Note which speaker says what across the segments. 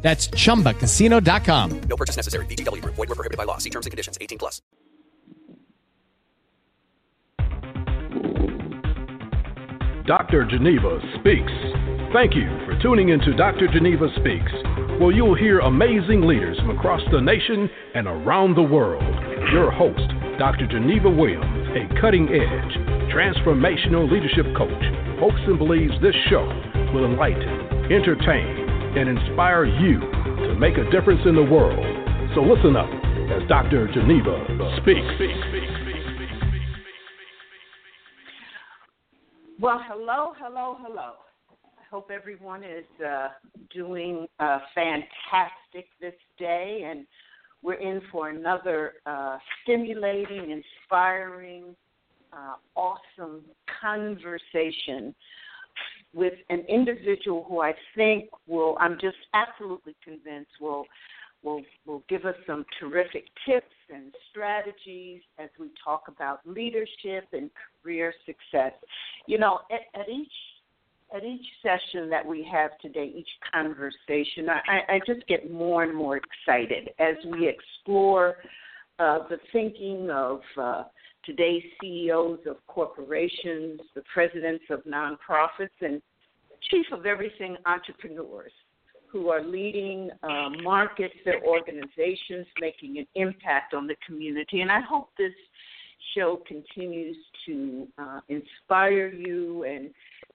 Speaker 1: That's chumbacasino.com.
Speaker 2: No purchase necessary. VGW Group. Void were prohibited by law. See terms and conditions. 18 plus.
Speaker 3: Dr. Geneva Speaks. Thank you for tuning into Dr. Geneva Speaks, where you'll hear amazing leaders from across the nation and around the world. Your host, Dr. Geneva Williams, a cutting edge, transformational leadership coach, hopes and believes this show will enlighten, entertain, and inspire you to make a difference in the world. So listen up as Dr. Geneva speaks.
Speaker 4: Well, hello, hello, hello. I hope everyone is uh, doing uh, fantastic this day, and we're in for another uh, stimulating, inspiring, uh, awesome conversation with an individual who I think will, I'm just absolutely convinced will will will give us some terrific tips and strategies as we talk about leadership and career success. You know, at, at each at each session that we have today, each conversation, I, I just get more and more excited as we explore uh, the thinking of uh, today's CEOs of corporations, the presidents of nonprofits, and chief of everything entrepreneurs who are leading uh, markets, their organizations, making an impact on the community. And I hope this show continues to uh, inspire you and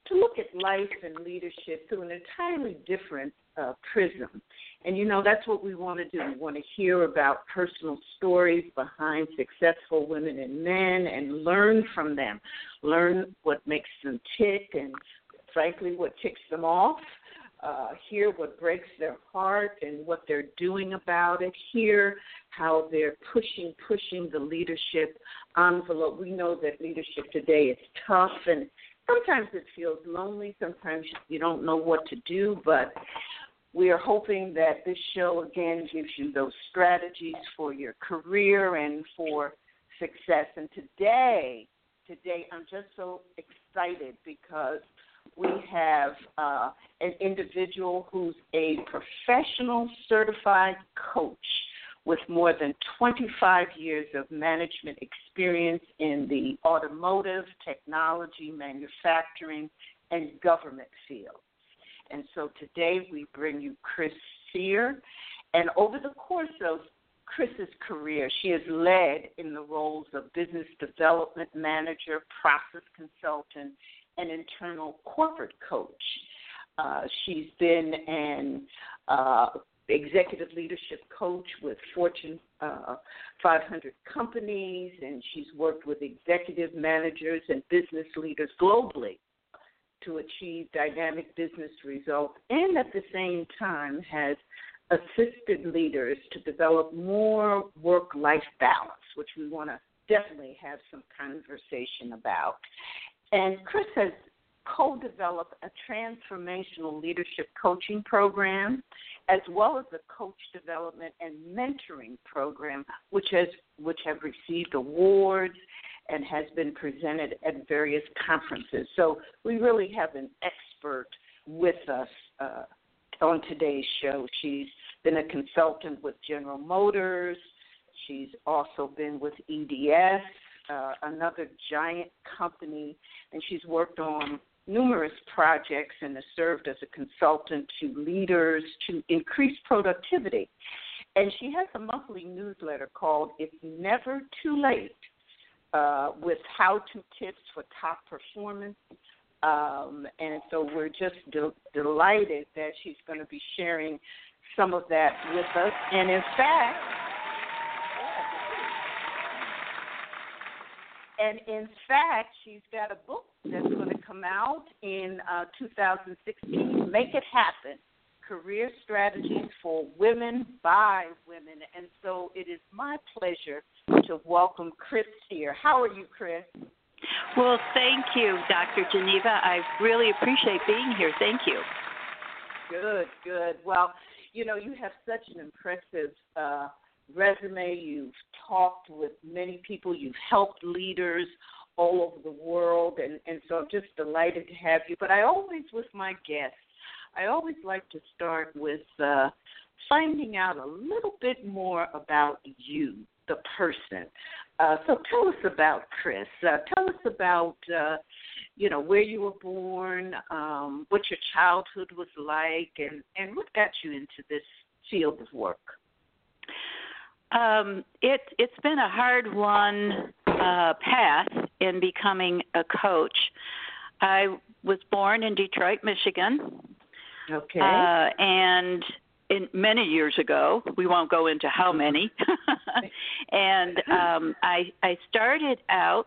Speaker 4: to look at life and leadership through an entirely different uh, prism. And you know, that's what we want to do. We want to hear about personal stories behind successful women and men and learn from them. Learn what makes them tick and, frankly, what ticks them off. Uh, hear what breaks their heart and what they're doing about it. Hear how they're pushing, pushing the leadership envelope. We know that leadership today is tough and sometimes it feels lonely. Sometimes you don't know what to do, but we are hoping that this show again gives you those strategies for your career and for success. And today, today I'm just so excited because we have uh, an individual who's a professional certified coach with more than 25 years of management experience in the automotive, technology, manufacturing, and government fields. And so today we bring you Chris Sier. And over the course of Chris's career, she has led in the roles of business development manager, process consultant, and internal corporate coach. Uh, she's been an uh, executive leadership coach with Fortune uh, 500 companies, and she's worked with executive managers and business leaders globally to achieve dynamic business results, and at the same time has assisted leaders to develop more work life balance, which we want to definitely have some conversation about. And Chris has co developed a transformational leadership coaching program as well as the coach development and mentoring program which has which have received awards and has been presented at various conferences. So we really have an expert with us uh, on today's show. She's been a consultant with General Motors. She's also been with EDS, uh, another giant company, and she's worked on numerous projects and has served as a consultant to leaders to increase productivity. And she has a monthly newsletter called It's Never Too Late uh, with how to tips for top performance. Um, and so we're just de- delighted that she's going to be sharing some of that with us. And in fact, and in fact, she's got a book that's going to come out in uh, 2016. Make it happen: Career Strategies for women by women. And so it is my pleasure to welcome Chris here. How are you, Chris?
Speaker 5: Well, thank you, Dr. Geneva. I really appreciate being here. Thank you.
Speaker 4: Good, good. Well, you know, you have such an impressive uh, resume. You've talked with many people, you've helped leaders all over the world, and, and so I'm just delighted to have you. But I always, with my guests, I always like to start with uh, finding out a little bit more about you, the person. Uh, so tell us about Chris. Uh, tell us about uh, you know where you were born, um, what your childhood was like, and and what got you into this field of work.
Speaker 5: Um, it it's been a hard one uh, path in becoming a coach. I was born in Detroit, Michigan.
Speaker 4: Okay.
Speaker 5: Uh, and in many years ago, we won't go into how many. and um, I I started out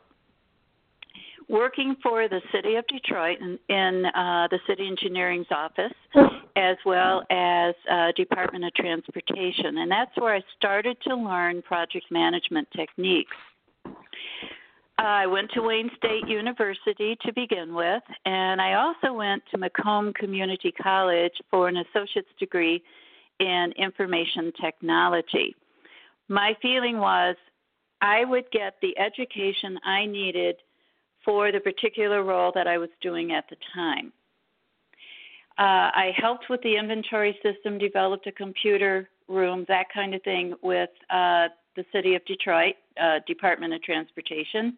Speaker 5: working for the city of Detroit in, in uh, the city engineering's office, as well as uh, Department of Transportation, and that's where I started to learn project management techniques. I went to Wayne State University to begin with, and I also went to Macomb Community College for an associate's degree in information technology. My feeling was I would get the education I needed for the particular role that I was doing at the time. Uh, I helped with the inventory system, developed a computer room, that kind of thing, with uh, the City of Detroit uh, Department of Transportation.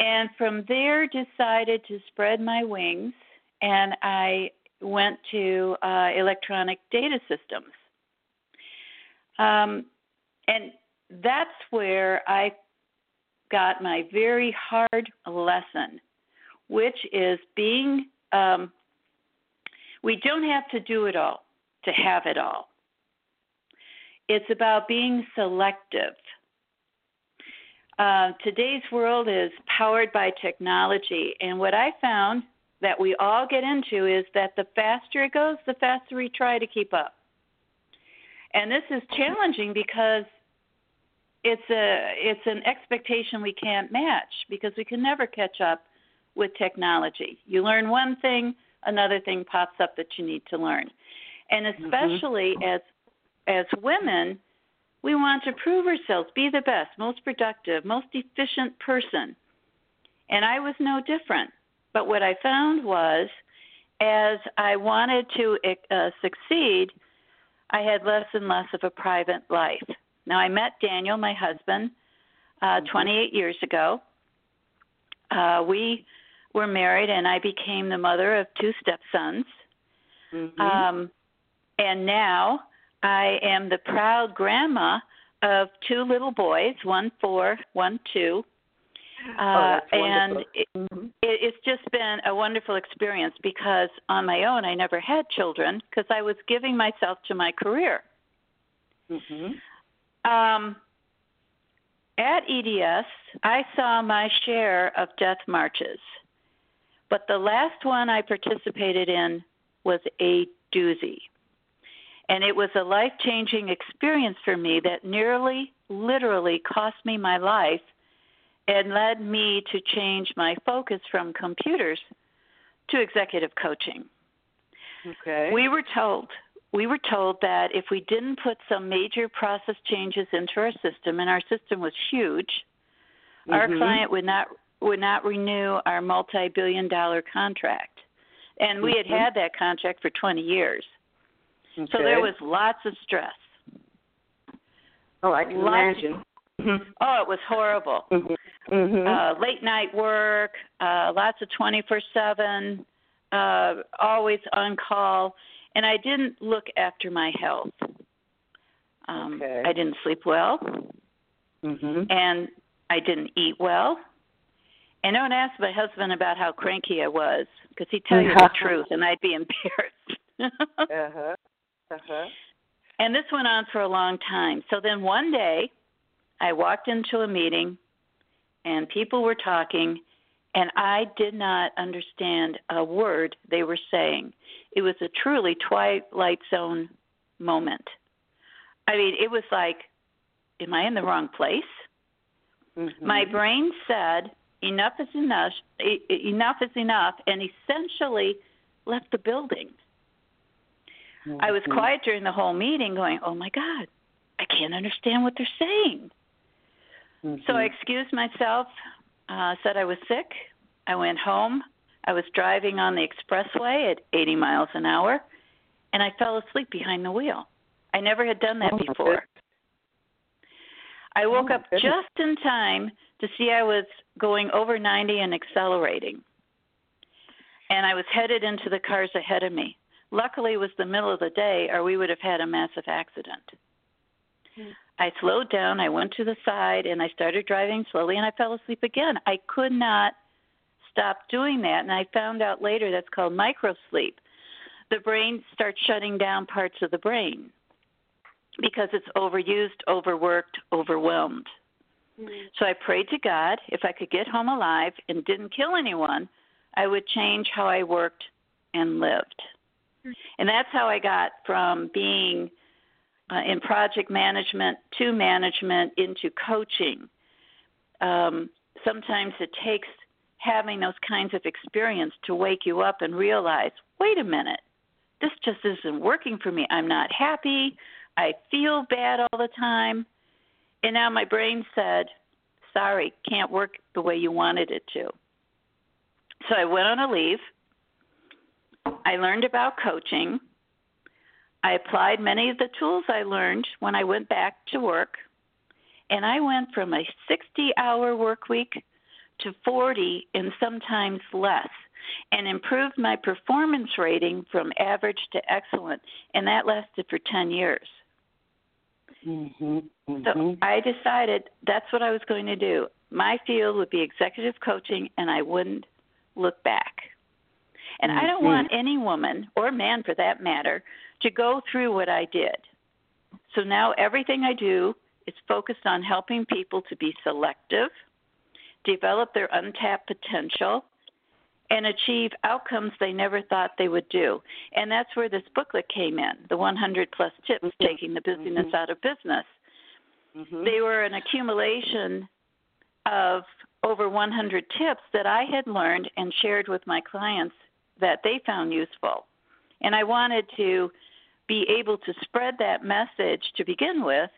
Speaker 5: And from there, decided to spread my wings, and I went to uh, electronic data systems. Um, and that's where I got my very hard lesson, which is being, um, we don't have to do it all to have it all. It's about being selective. Uh, today's world is powered by technology, and what I found that we all get into is that the faster it goes, the faster we try to keep up. And this is challenging because it's a it's an expectation we can't match because we can never catch up with technology. You learn one thing, another thing pops up that you need to learn. And mm-hmm. especially mm-hmm. as as women, we want to prove ourselves, be the best, most productive, most efficient person. And I was no different. But what I found was as I wanted to uh, succeed, I had less and less of a private life. Now, I met Daniel, my husband, uh, mm-hmm. 28 years ago. Uh, we were married, and I became the mother of two stepsons. Mm-hmm. Um, and now I am the proud grandma of two little boys, one four, one two.
Speaker 4: Oh, uh,
Speaker 5: oh, and it,
Speaker 4: mm-hmm.
Speaker 5: it, it's just been a wonderful experience because on my own I never had children because I was giving myself to my career.
Speaker 4: Mm-hmm.
Speaker 5: Um, at EDS, I saw my share of death marches, but the last one I participated in was a doozy. And it was a life changing experience for me that nearly, literally cost me my life and led me to change my focus from computers to executive coaching.
Speaker 4: Okay.
Speaker 5: We were told we were told that if we didn't put some major process changes into our system and our system was huge, mm-hmm. our client would not would not renew our multi-billion dollar contract. And we had mm-hmm. had that contract for 20 years.
Speaker 4: Okay.
Speaker 5: So there was lots of stress.
Speaker 4: Oh, I can
Speaker 5: lots
Speaker 4: imagine.
Speaker 5: Oh, it was horrible.
Speaker 4: Mm-hmm. Mm-hmm.
Speaker 5: Uh, late night work, uh, lots of 24 7, uh, always on call, and I didn't look after my health. Um,
Speaker 4: okay.
Speaker 5: I didn't sleep well,
Speaker 4: mm-hmm.
Speaker 5: and I didn't eat well. And don't ask my husband about how cranky I was, because he'd tell you the truth, and I'd be embarrassed.
Speaker 4: uh huh. Uh huh.
Speaker 5: And this went on for a long time. So then one day, I walked into a meeting and people were talking, and I did not understand a word they were saying. It was a truly Twilight Zone moment. I mean, it was like, am I in the wrong place?
Speaker 4: Mm-hmm.
Speaker 5: My brain said, enough is enough, enough is enough, and essentially left the building. I was
Speaker 4: Mhm.
Speaker 5: quiet during the whole meeting, going, oh my God, I can't understand what they're saying. So I
Speaker 4: Mhm.
Speaker 5: excused myself, uh, said I was sick. I went home. I was driving on the expressway at 80 miles an hour, and I fell asleep behind the wheel. I never had done that
Speaker 4: Oh,
Speaker 5: before. I woke
Speaker 4: Oh,
Speaker 5: up
Speaker 4: goodness.
Speaker 5: just in time to see I was going over 90 and accelerating. And I was headed into the cars ahead of me. Luckily, it was the middle of the day, or we would have had a massive accident. I slowed down, I went to the side, and I started driving slowly, and I fell asleep again. I could not stop doing that, and I found out later that's called microsleep. The brain starts shutting down parts of the brain because it's overused, overworked, overwhelmed. Mm. So I prayed to God if I could get home alive and didn't kill anyone, I would change how I worked and lived. Mm. And that's how I got from being uh, in project management to management into coaching. Um, sometimes it takes having those kinds of experience to wake you up and realize wait a minute, this just isn't working for me. I'm not happy. I feel bad all the time. And now my brain said, sorry, can't work the way you wanted it to. So I went on a leave. I learned about coaching. I applied many of the tools I learned when I went back to work. And I went from a 60 hour work week to 40 and sometimes less and improved my performance rating from average to excellent. And that lasted for 10 years.
Speaker 4: Mhm.
Speaker 5: So
Speaker 4: Mhm.
Speaker 5: I decided that's what I was going to do. My field would be executive coaching, and I wouldn't look back. And I don't
Speaker 4: Mhm.
Speaker 5: want any woman, or man for that matter, to go through what I did. So now everything I do is focused on helping people to be selective, develop their untapped potential, and achieve outcomes they never thought they would do. And that's where this booklet came in the 100 plus tips
Speaker 4: Mhm.
Speaker 5: taking the busyness
Speaker 4: Mhm.
Speaker 5: out of business
Speaker 4: Mhm.
Speaker 5: they were an accumulation of over 100 tips that I had learned and shared with my clients that they found useful. And I wanted to be able to spread that message to begin with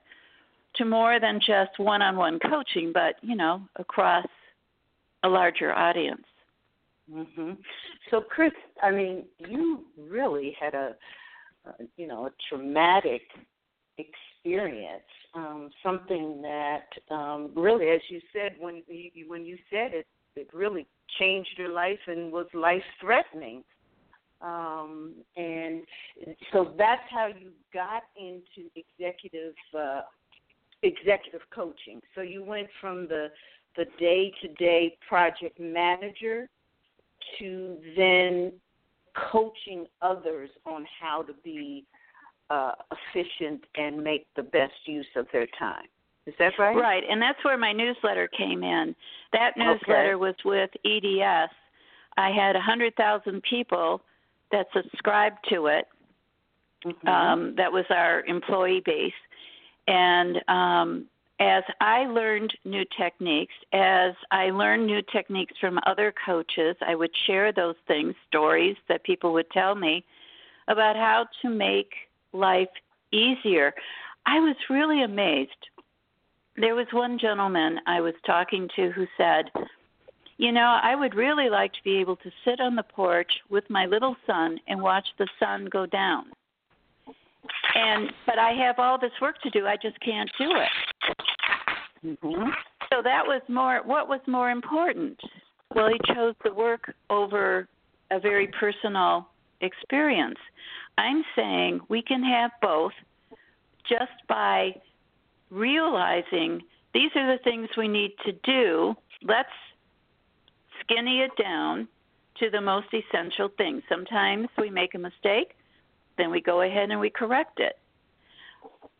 Speaker 5: to more than just one on one coaching, but, you know, across a larger audience.
Speaker 4: hmm So, Chris, I mean, you really had a, uh, you know, a traumatic experience. Um, something that um, really, as you said when you, when you said it, it really changed your life and was life threatening. Um, and so that's how you got into executive uh, executive coaching. So you went from the the day to day project manager to then coaching others on how to be uh, efficient and make the best use of their time. Is that right?
Speaker 5: Right, and that's where my newsletter came in. That newsletter
Speaker 4: Okay.
Speaker 5: was with EDS. I had a 100,000 people that subscribed to it.
Speaker 4: Mhm.
Speaker 5: Um, that was our employee base. And um, as I learned new techniques, as I learned new techniques from other coaches, I would share those things, stories that people would tell me about how to make life easier. I was really amazed. There was one gentleman I was talking to who said, You know, I would really like to be able to sit on the porch with my little son and watch the sun go down. And but I have all this work to do. I just can't do it.
Speaker 4: Mhm.
Speaker 5: So that was more what was more important? Well, he chose the work over a very personal experience. I'm saying we can have both just by realizing these are the things we need to do. Let's skinny it down to the most essential things. Sometimes we make a mistake, then we go ahead and we correct it.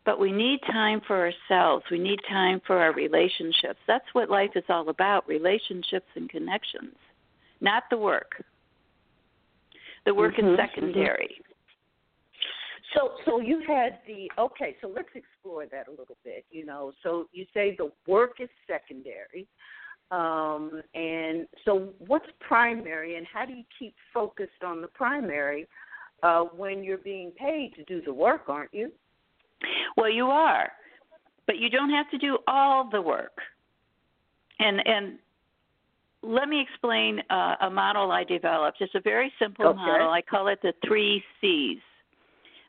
Speaker 5: But we need time for ourselves. We need time for our relationships. That's what life is all about relationships and connections, not the work. The work
Speaker 4: Mhm,
Speaker 5: is secondary.
Speaker 4: So, so you had the okay. So let's explore that a little bit. You know, so you say the work is secondary, um, and so what's primary, and how do you keep focused on the primary uh, when you're being paid to do the work, aren't you?
Speaker 5: Well, you are, but you don't have to do all the work. And and let me explain uh, a model I developed. It's a very simple
Speaker 4: Okay.
Speaker 5: model. I call it the three C's.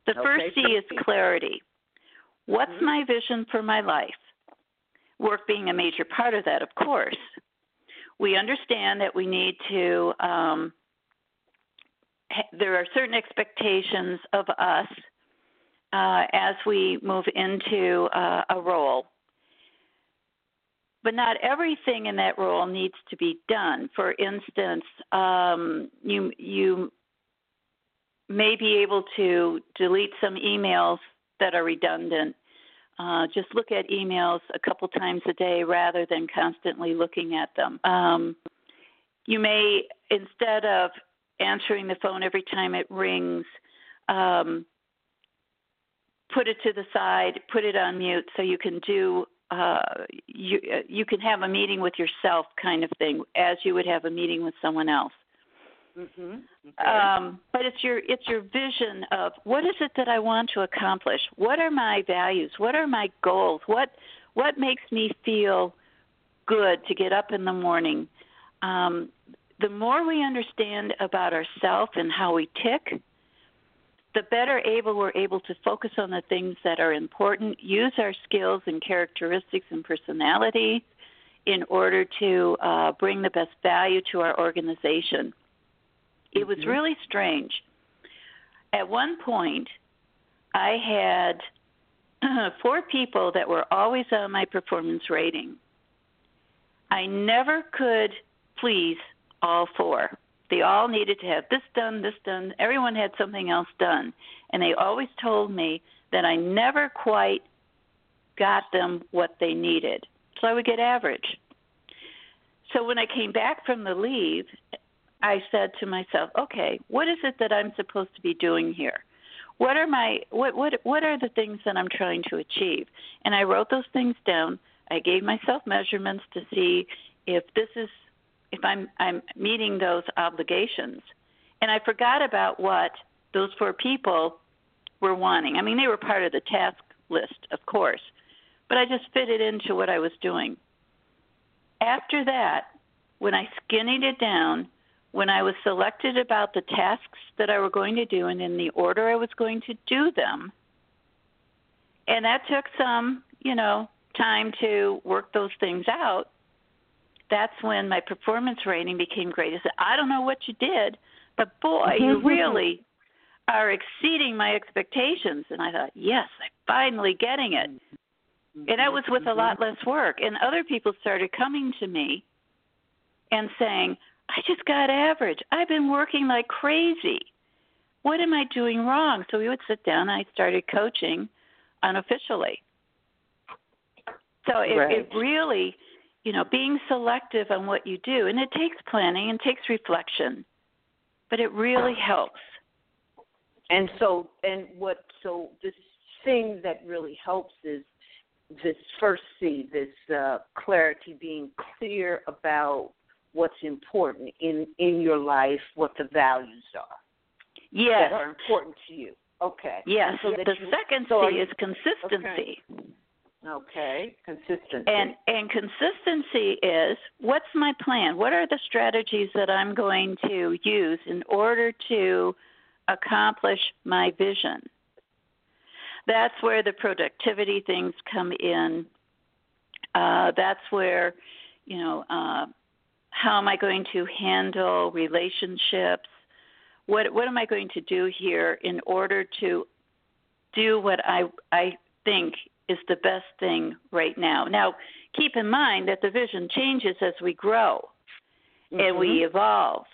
Speaker 5: The
Speaker 4: Okay,
Speaker 5: first C is clarity. What's
Speaker 4: Mhm.
Speaker 5: my vision for my life? Work being a major part of that, of course. We understand that we need to. Um, ha- there are certain expectations of us uh, as we move into uh, a role. But not everything in that role needs to be done. For instance, um, you you may be able to delete some emails that are redundant. Uh, just look at emails a couple times a day rather than constantly looking at them. Um, you may, instead of answering the phone every time it rings, um, put it to the side, put it on mute so you can do uh, you uh, you can have a meeting with yourself kind of thing as you would have a meeting with someone else.
Speaker 4: Mm-hmm.
Speaker 5: Um, but it's your it's your vision of what is it that I want to accomplish? What are my values? What are my goals? What what makes me feel good to get up in the morning? Um, the more we understand about ourselves and how we tick, the better able we're able to focus on the things that are important, use our skills and characteristics and personality in order to uh, bring the best value to our organization. It was mm-hmm. really strange. At one point, I had four people that were always on my performance rating. I never could please all four. They all needed to have this done, this done. Everyone had something else done. And they always told me that I never quite got them what they needed. So I would get average. So when I came back from the leave, I said to myself, okay, what is it that I'm supposed to be doing here? What are my what what what are the things that I'm trying to achieve? And I wrote those things down. I gave myself measurements to see if this is if I'm I'm meeting those obligations. And I forgot about what those four people were wanting. I mean, they were part of the task list, of course, but I just fit it into what I was doing. After that, when I skinnied it down, when I was selected about the tasks that I were going to do and in the order I was going to do them, and that took some, you know, time to work those things out, that's when my performance rating became great. I said, I don't know what you did, but boy, you really are exceeding my expectations. And I thought, yes, I'm finally getting it. And that was with a lot less work. And other people started coming to me and saying, I just got average. I've been working like crazy. What am I doing wrong? So we would sit down and I started coaching unofficially. So it,
Speaker 4: Right.
Speaker 5: it really, you know, being selective on what you do, and it takes planning and takes reflection, but it really helps.
Speaker 4: And so, and what? So this thing that really helps is this first C, this uh, clarity, being clear about what's important in in your life, what the values are
Speaker 5: Yes.
Speaker 4: that are important to you. Okay.
Speaker 5: Yes.
Speaker 4: So
Speaker 5: the
Speaker 4: you-
Speaker 5: second
Speaker 4: so
Speaker 5: C
Speaker 4: you-
Speaker 5: is consistency.
Speaker 4: Okay. Consistency.
Speaker 5: And and consistency is what's my plan? What are the strategies that I'm going to use in order to accomplish my vision? That's where the productivity things come in. Uh, that's where, you know, uh, how am I going to handle relationships? What what am I going to do here in order to do what I I think is the best thing right now. Now, keep in mind that the vision changes as we grow and we mm-hmm. evolve.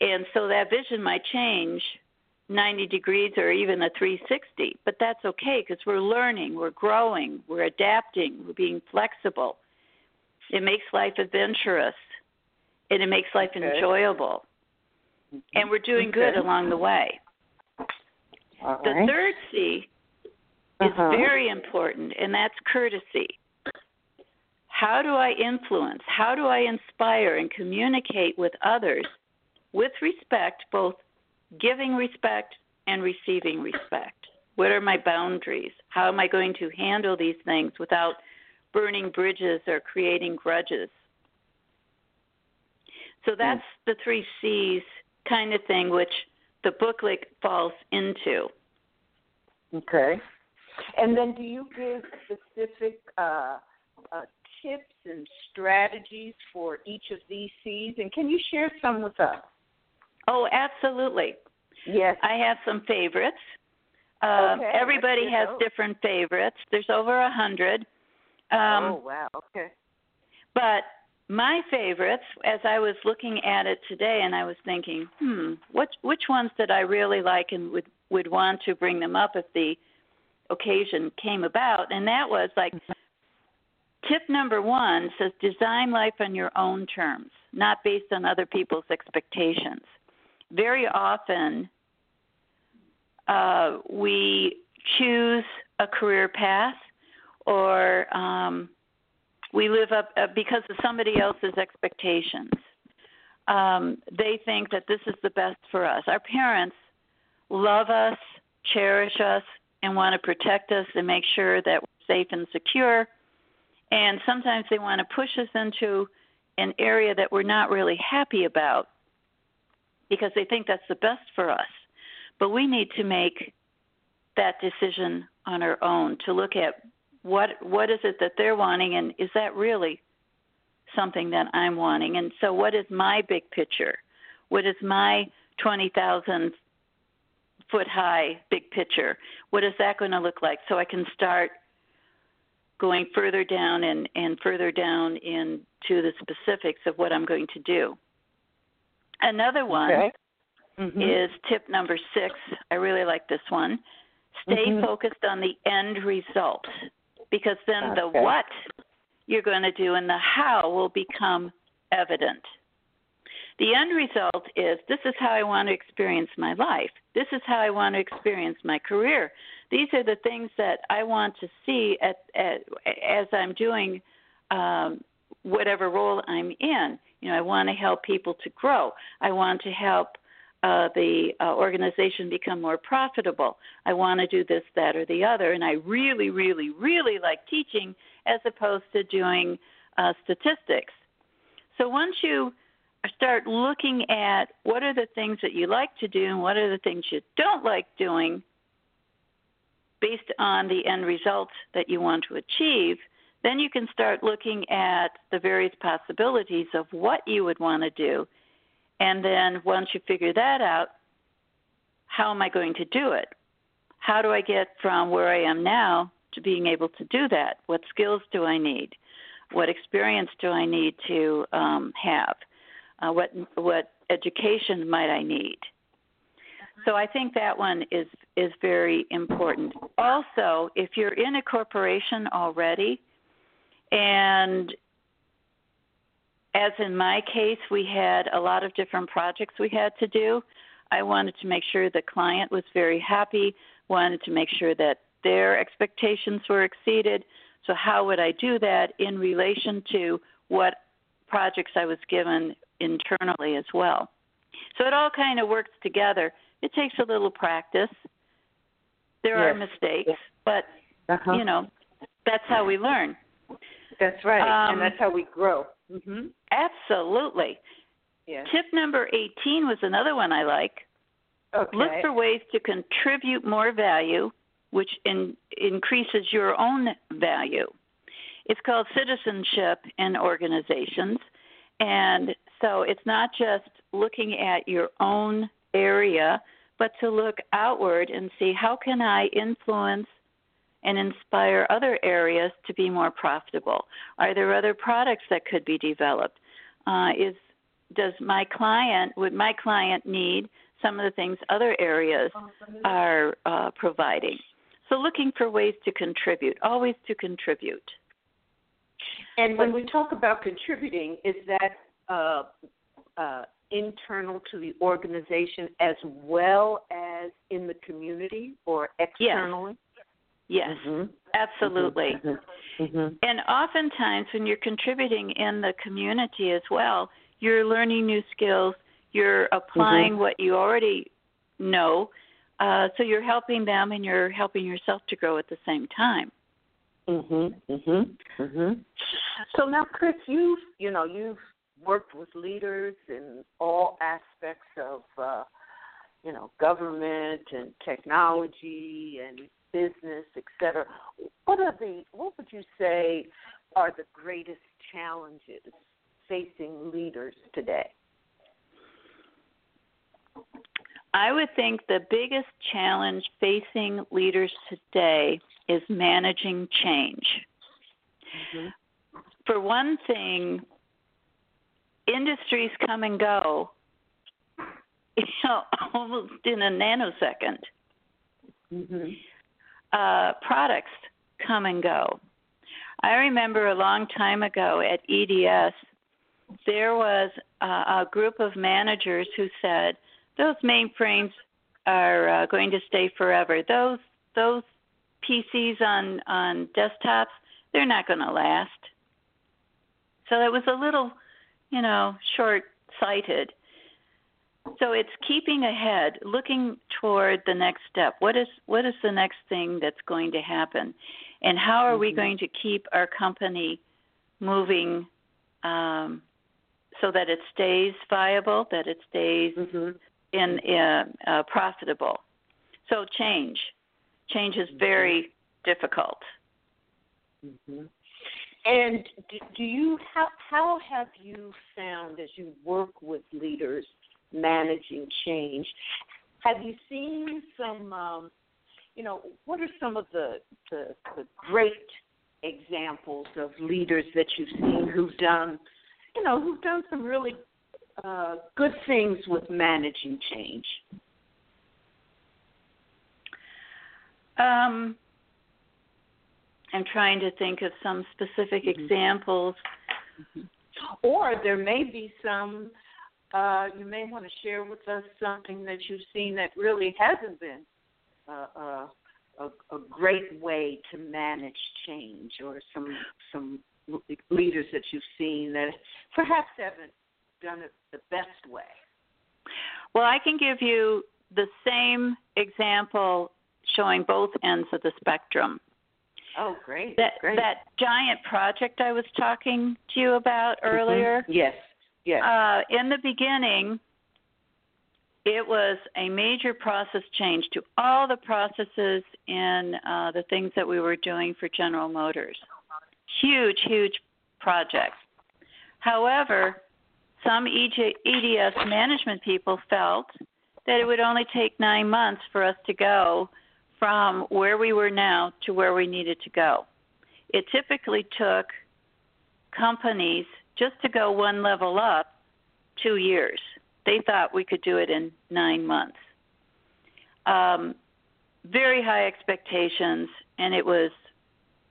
Speaker 5: And so that vision might change 90 degrees or even a 360, but that's okay because we're learning, we're growing, we're adapting, we're being flexible. It makes life adventurous and it makes life
Speaker 4: Okay.
Speaker 5: enjoyable. And we're doing good along the way.
Speaker 4: All
Speaker 5: the
Speaker 4: right.
Speaker 5: third C is
Speaker 4: Uh-huh.
Speaker 5: very important, and that's courtesy. How do I influence? How do I inspire and communicate with others with respect, both giving respect and receiving respect? What are my boundaries? How am I going to handle these things without burning bridges or creating grudges? So that's the three C's kind of thing, which the booklet falls into.
Speaker 4: Okay. And then do you give specific uh, uh, tips and strategies for each of these C's? And can you share some with us?
Speaker 5: Oh, absolutely.
Speaker 4: Yes.
Speaker 5: I have some favorites. Um,
Speaker 4: Okay,
Speaker 5: everybody has
Speaker 4: those.
Speaker 5: different favorites. There's over a hundred. Um,
Speaker 4: oh, wow. Okay.
Speaker 5: But my favorites, as I was looking at it today, and I was thinking, hmm, which which ones did I really like and would would want to bring them up if the occasion came about? And that was like tip number one says design life on your own terms, not based on other people's expectations. Very often, uh, we choose a career path or um, we live up uh, because of somebody else's expectations. Um, they think that this is the best for us. Our parents love us, cherish us, and want to protect us and make sure that we're safe and secure. And sometimes they want to push us into an area that we're not really happy about because they think that's the best for us. But we need to make that decision on our own to look at what what is it that they're wanting and is that really something that I'm wanting and so what is my big picture what is my 20,000 foot high big picture what is that going to look like so I can start going further down and and further down into the specifics of what I'm going to do another one
Speaker 4: Okay. Mhm.
Speaker 5: is tip number six. I really like this one. Stay
Speaker 4: Mhm.
Speaker 5: focused on the end result because then the what you're going to do and the how will become evident. The end result is this is how I want to experience my life. This is how I want to experience my career. These are the things that I want to see at, at, as I'm doing um, whatever role I'm in. You know, I want to help people to grow. I want to help uh, the uh, organization become more profitable. I want to do this, that, or the other. And I really, really, really like teaching as opposed to doing uh, statistics. So once you start looking at what are the things that you like to do and what are the things you don't like doing based on the end result that you want to achieve, then you can start looking at the various possibilities of what you would want to do. And then once you figure that out, how am I going to do it? How do I get from where I am now to being able to do that? What skills do I need? What experience do I need to um, have? Uh, what what education might I need? So I think that one is is very important. Also, if you're in a corporation already, and as in my case, we had a lot of different projects we had to do. I wanted to make sure the client was very happy, wanted to make sure that their expectations were exceeded. So, how would I do that in relation to what projects I was given internally as well? So, it all kind of works together. It takes a little practice. There are mistakes,
Speaker 4: Yes.
Speaker 5: but
Speaker 4: Uh-huh.
Speaker 5: you know, that's how we learn.
Speaker 4: That's right.
Speaker 5: um,
Speaker 4: and that's how we grow. Mhm.
Speaker 5: Absolutely.
Speaker 4: Yes.
Speaker 5: Tip number 18 was another one I like.
Speaker 4: Okay.
Speaker 5: Look for ways to contribute more value, which in, increases your own value. It's called citizenship in organizations. And so it's not just looking at your own area, but to look outward and see how can I influence and inspire other areas to be more profitable? Are there other products that could be developed? Uh, is does my client would my client need some of the things other areas are uh, providing? So looking for ways to contribute, always to contribute.
Speaker 4: And when we talk about contributing, is that uh, uh, internal to the organization as well as in the community or externally?
Speaker 5: Yes,
Speaker 4: Mhm.
Speaker 5: Absolutely.
Speaker 4: Mhm.
Speaker 5: And oftentimes, when you're contributing in the community as well, you're learning new skills, you're applying what you already know, uh, so you're helping them and you're helping yourself to grow at the same time.
Speaker 4: Mhm. Mhm. Mhm. So now, Chris, you've you know you've worked with leaders in all aspects of uh, you know government and technology and business, et cetera. What are the what would you say are the greatest challenges facing leaders today?
Speaker 5: I would think the biggest challenge facing leaders today is managing change. For one thing, industries come and go you know, almost in a nanosecond.
Speaker 4: Mhm.
Speaker 5: Uh, products come and go. I remember a long time ago at EDS, there was uh, a group of managers who said those mainframes are uh, going to stay forever. Those those PCs on on desktops, they're not going to last. So it was a little, you know, short-sighted. So it's keeping ahead, looking toward the next step. What is what is the next thing that's going to happen, and how are we going to keep our company moving um, so that it stays viable, that it stays
Speaker 4: Mhm.
Speaker 5: in uh, uh, profitable. So change, change is very difficult.
Speaker 4: Mhm. And do, do you how how have you found as you work with leaders managing change? Have you seen some um, you know, what are some of the, the the great examples of leaders that you've seen who've done you know, who've done some really uh, good things with managing change?
Speaker 5: Um, I'm trying to think of some specific examples.
Speaker 4: Or there may be some, uh, you may want to share with us something that you've seen that really hasn't been uh, uh, a, a great way to manage change, or some some leaders that you've seen that perhaps haven't done it the best way.
Speaker 5: Well, I can give you the same example showing both ends of the spectrum.
Speaker 4: Oh, great!
Speaker 5: That
Speaker 4: great.
Speaker 5: that giant project I was talking to you about
Speaker 4: Mhm.
Speaker 5: earlier.
Speaker 4: Yes. Yes.
Speaker 5: Uh, in the beginning, it was a major process change to all the processes in uh, the things that we were doing for General Motors. Huge, huge project. However, some EDS management people felt that it would only take nine months for us to go from where we were now to where we needed to go. It typically took companies just to go one level up two years. They thought we could do it in nine months. Um, very high expectations, and it was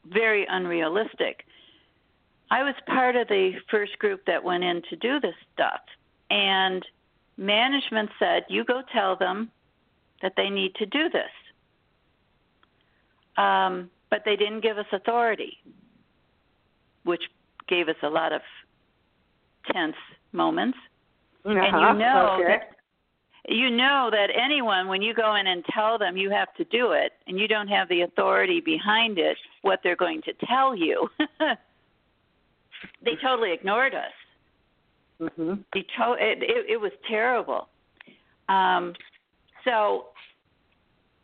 Speaker 5: very unrealistic. I was part of the first group that went in to do this stuff, and management said, You go tell them that they need to do this. Um, but they didn't give us authority, which gave us a lot of tense moments. And you
Speaker 4: Uh-huh.
Speaker 5: know
Speaker 4: okay.
Speaker 5: that you know that anyone when you go in and tell them you have to do it and you don't have the authority behind it what they're going to tell you they totally ignored us
Speaker 4: Mhm.
Speaker 5: they to- it, it, it was terrible um so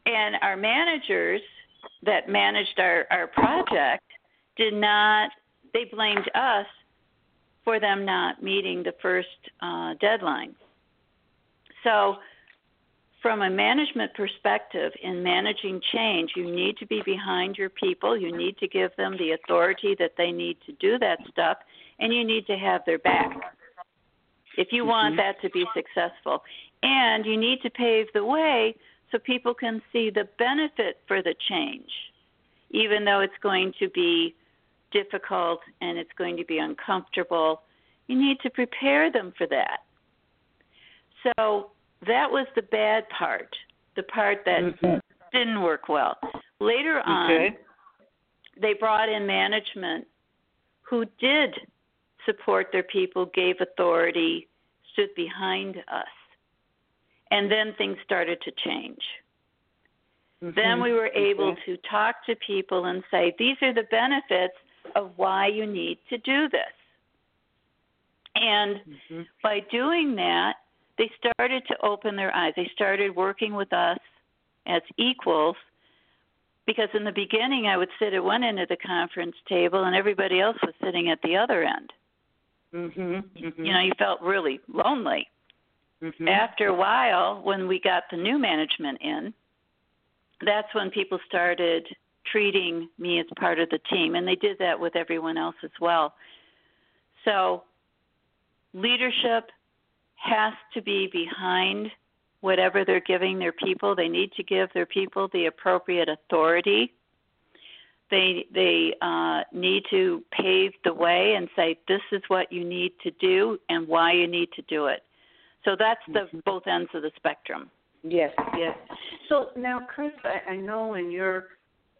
Speaker 5: and our managers that managed our our project did not they blamed us for them not meeting the first uh, deadline. So, from a management perspective, in managing change, you need to be behind your people. You need to give them the authority that they need to do that stuff, and you need to have their back if you want that to be successful. And you need to pave the way so people can see the benefit for the change, even though it's going to be difficult and it's going to be uncomfortable. You need to prepare them for that. So that was the bad part, the part that
Speaker 4: Mhm.
Speaker 5: didn't work well. Later on,
Speaker 4: Okay.
Speaker 5: they brought in management who did support their people, gave authority, stood behind us. And then things started to change. Then
Speaker 4: Mhm.
Speaker 5: we were able
Speaker 4: Okay.
Speaker 5: to talk to people and say, these are the benefits of why you need to do this. And
Speaker 4: Mhm.
Speaker 5: by doing that, they started to open their eyes. They started working with us as equals because in the beginning I would sit at one end of the conference table and everybody else was sitting at the other end.
Speaker 4: Mhm. Mhm.
Speaker 5: You know, you felt really lonely.
Speaker 4: Mhm.
Speaker 5: After a while, when we got the new management in, that's when people started treating me as part of the team, and they did that with everyone else as well. So, leadership has to be behind whatever they're giving their people. They need to give their people the appropriate authority. They they uh, need to pave the way and say this is what you need to do and why you need to do it. So that's the both ends of the spectrum.
Speaker 4: Yes, yes. So now, Chris, I, I know in your,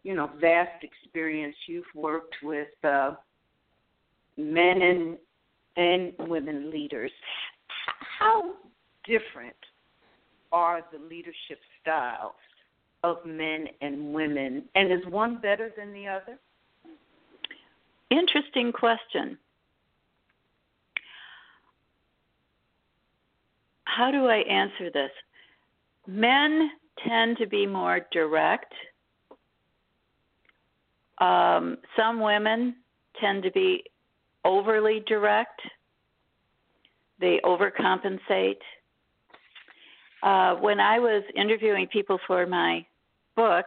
Speaker 4: you know, vast experience, you've worked with uh, men and and women leaders. How different are the leadership styles of men and women, and is one better than the other?
Speaker 5: Interesting question. How do I answer this? Men tend to be more direct. Um, some women tend to be overly direct. They overcompensate. Uh, when I was interviewing people for my book,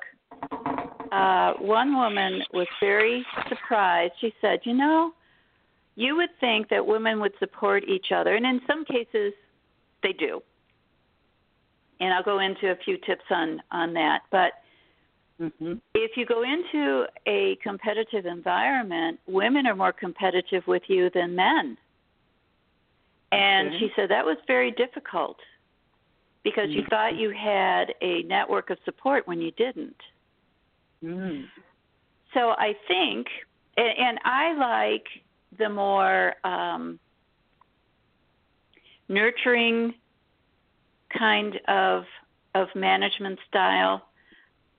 Speaker 5: uh, one woman was very surprised. She said, You know, you would think that women would support each other, and in some cases, they do. And I'll go into a few tips on, on that. But
Speaker 4: Mm-hmm.
Speaker 5: if you go into a competitive environment, women are more competitive with you than men. And
Speaker 4: Okay.
Speaker 5: she said that was very difficult because you
Speaker 4: Mhm.
Speaker 5: thought you had a network of support when you didn't.
Speaker 4: Mm.
Speaker 5: So I think, and, and I like the more um, nurturing kind of of management style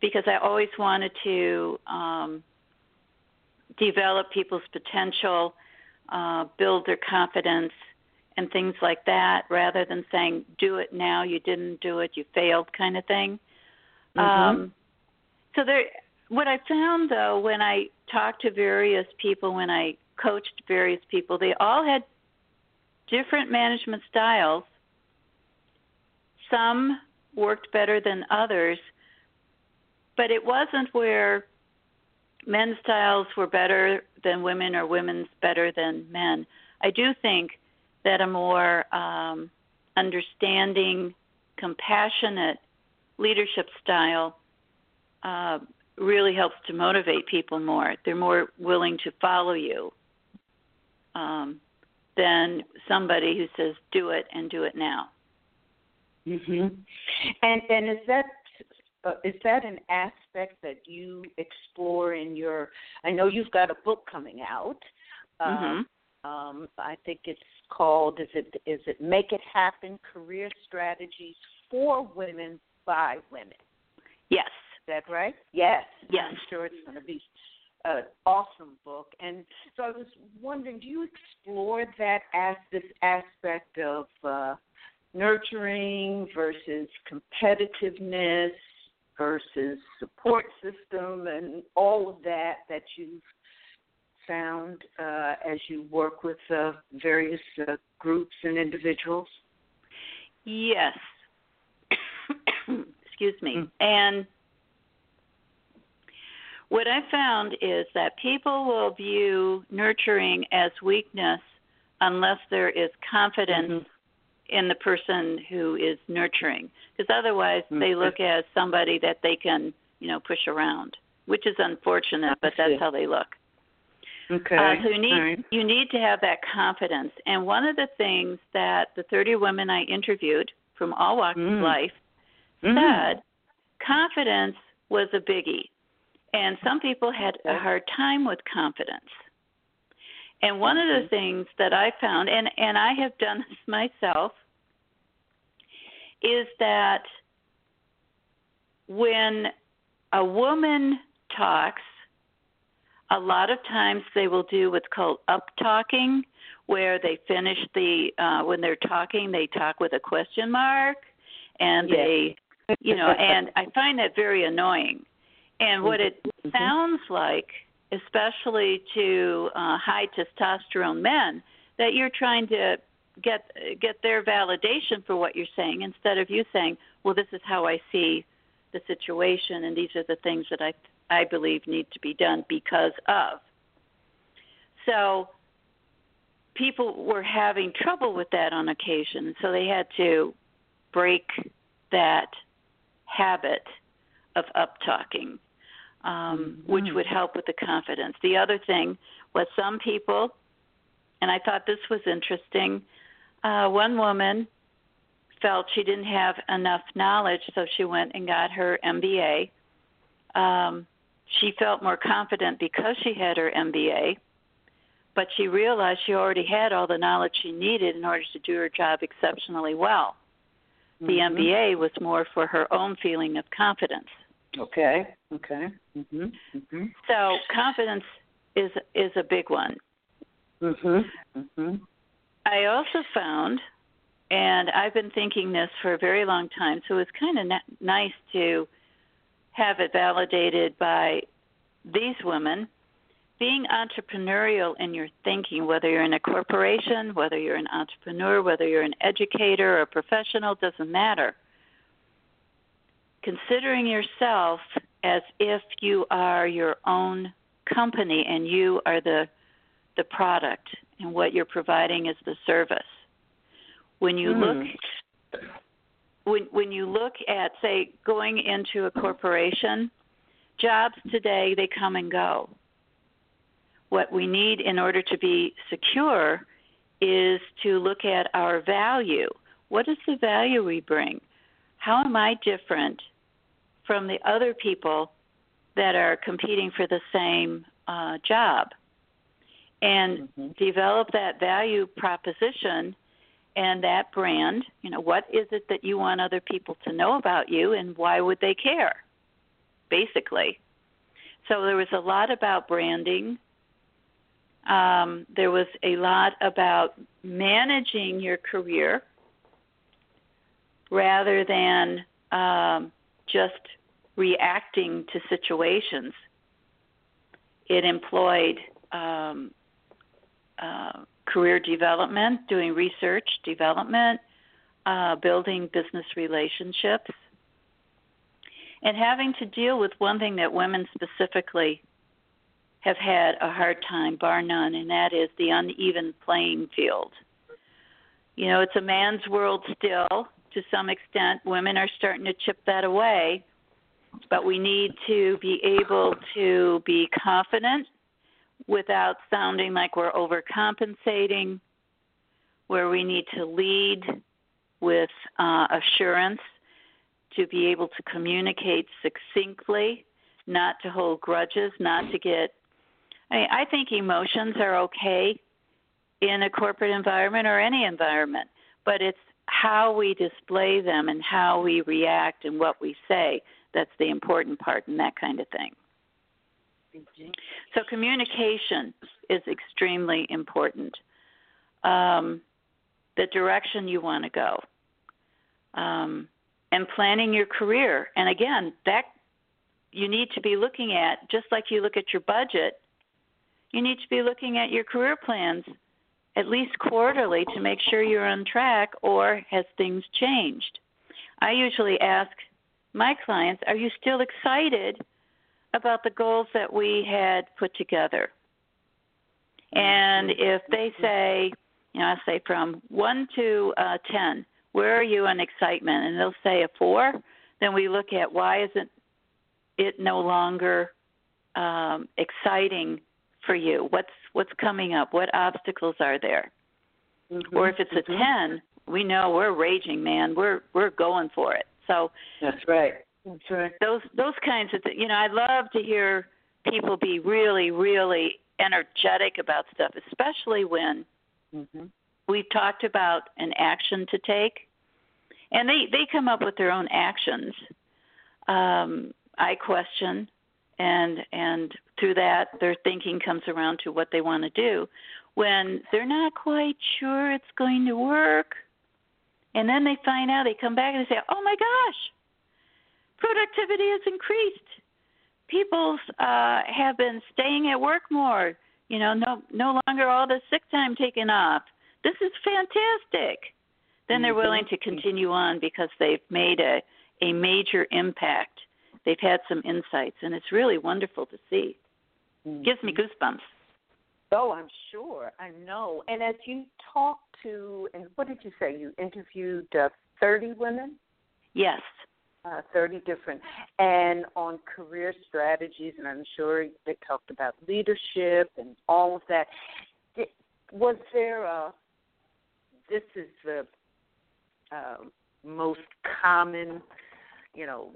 Speaker 5: because I always wanted to um, develop people's potential, uh, build their confidence, and things like that, rather than saying "do it now," you didn't do it, you failed, kind of thing.
Speaker 4: Mhm.
Speaker 5: Um, so there, what I found though, when I talked to various people, when I coached various people, they all had different management styles. Some worked better than others, but it wasn't where men's styles were better than women or women's better than men. I do think that a more um, understanding, compassionate leadership style uh, really helps to motivate people more. They're more willing to follow you um, than somebody who says, "Do it and do it now."
Speaker 4: Mhm. And and is that uh, is that an aspect that you explore in your? I know you've got a book coming out.
Speaker 5: Mhm.
Speaker 4: Um, I think it's called is it is it Make It Happen: Career Strategies for Women by Women.
Speaker 5: Yes.
Speaker 4: Is that right? Yes.
Speaker 5: Yes.
Speaker 4: I'm sure it's going to be an awesome book. And so I was wondering, do you explore that as this aspect of uh, nurturing versus competitiveness versus support system and all of that that you've found uh, as you work with uh, various uh, groups and individuals?
Speaker 5: Yes. Excuse me.
Speaker 4: Mm.
Speaker 5: And what I found is that people will view nurturing as weakness unless there is confidence
Speaker 4: Mhm.
Speaker 5: In the person who is nurturing because otherwise they
Speaker 4: Mhm.
Speaker 5: look as somebody that they can you know push around which is unfortunate but that's how they look
Speaker 4: Okay.
Speaker 5: uh, so you need
Speaker 4: right.
Speaker 5: you need to have that confidence and one of the things that the 30 women i interviewed from all walks
Speaker 4: Mm.
Speaker 5: of life
Speaker 4: Mhm.
Speaker 5: said confidence was a biggie. And some people had a hard time with confidence. And one of the things that I found, and, and I have done this myself, is that when a woman talks, a lot of times they will do what's called up talking, where they finish the uh, when they're talking, they talk with a question mark, and
Speaker 4: Yes.
Speaker 5: they, you know, and I find that very annoying. And what it sounds like, especially to uh, high testosterone men, that you're trying to get get their validation for what you're saying instead of you saying, "Well, this is how I see the situation, and these are the things that I I believe need to be done because of." So people were having trouble with that on occasion, so they had to break that habit of up talking, um, which would help with the confidence. The other thing was some people, and I thought this was interesting. Uh, one woman felt she didn't have enough knowledge, so she went and got her MBA. Um, she felt more confident because she had her MBA, but she realized she already had all the knowledge she needed in order to do her job exceptionally well. The MBA was more for her own feeling of confidence.
Speaker 4: Okay. Okay. Mhm. Mhm.
Speaker 5: So confidence is is a big one.
Speaker 4: Mhm. Mhm.
Speaker 5: I also found, and I've been thinking this for a very long time, so it's kind of n- nice to have it validated by these women. Being entrepreneurial in your thinking, whether you're in a corporation, whether you're an entrepreneur, whether you're an educator or a professional, doesn't matter. Considering yourself as if you are your own company and you are the the product and what you're providing is the service. When you look hmm. when when you look at say going into a corporation, jobs today they come and go. What we need in order to be secure is to look at our value. What is the value we bring? How am I different from the other people that are competing for the same uh, job? and develop that value proposition and that brand. You know, what is it that you want other people to know about you and why would they care? Basically. So there was a lot about branding. Um, there was a lot about managing your career rather than um, just reacting to situations. It employed um, uh, career development, doing research, development, uh, building business relationships, and having to deal with one thing that women specifically have had a hard time, bar none, and that is the uneven playing field. You know, it's a man's world still to some extent. Women are starting to chip that away, but we need to be able to be confident without sounding like we're overcompensating, where we need to lead with uh, assurance, to be able to communicate succinctly, not to hold grudges, not to get. I, mean, I think emotions are okay in a corporate environment or any environment, but it's how we display them and how we react and what we say that's the important part in that kind of thing. So communication is extremely important. Um, the direction you want to go, um, and planning your career. And again, that you need to be looking at just like you look at your budget. You need to be looking at your career plans at least quarterly to make sure you're on track, or has things changed? I usually ask my clients, "Are you still excited?" about the goals that we had put together. And if they say, you know, I say from one to uh, ten, where are you in excitement? And they'll say a four. Then we look at why isn't it no longer um, exciting for you? What's what's coming up? What obstacles are there?
Speaker 4: Mm-hmm.
Speaker 5: Or if it's a ten, we know we're raging, man. We're we're going for it. So
Speaker 4: that's right. That's right.
Speaker 5: Those those kinds of th- you know, I love to hear people be really really energetic about stuff, especially when
Speaker 4: mm-hmm.
Speaker 5: we've talked about an action to take, and they they come up with their own actions. Um, I question, and and through that, their thinking comes around to what they want to do. When they're not quite sure it's going to work, and then they find out, they come back and they say, "Oh my gosh, productivity has increased. People uh, have been staying at work more. You know, no no longer all the sick time taken off. This is fantastic." Then they're
Speaker 4: Mm-hmm.
Speaker 5: willing to continue on because they've made a a major impact. They've had some insights, and it's really wonderful to see. Gives me goosebumps.
Speaker 4: Oh, I'm sure. I know. And as you talked to, and what did you say? You interviewed uh, 30 women?
Speaker 5: Yes.
Speaker 4: Uh, 30 different. And on career strategies, and I'm sure they talked about leadership and all of that. Did, was there a, this is the uh, most common, you know,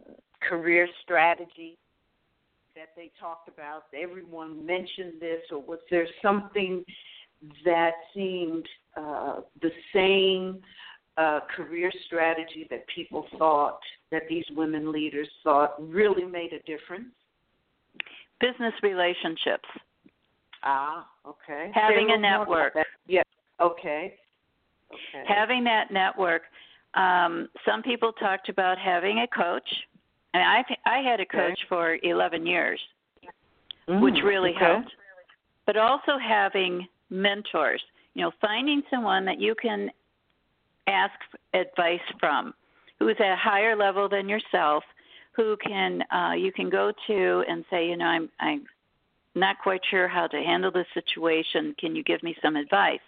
Speaker 4: career strategy that they talked about? Everyone mentioned this, or was there something that seemed uh, the same uh, career strategy that people thought that these women leaders thought really made a difference?
Speaker 5: Business relationships.
Speaker 4: Ah, okay.
Speaker 5: Having a network.
Speaker 4: Yeah. Okay. Okay.
Speaker 5: Having that network. Um, some people talked about having a coach. And I I had a coach for 11 years,
Speaker 4: Mm,
Speaker 5: which really
Speaker 4: okay.
Speaker 5: helped. But also having mentors. You know, finding someone that you can ask advice from, who is at a higher level than yourself, who can uh, you can go to and say, you know, I'm I'm not quite sure how to handle this situation. Can you give me some advice?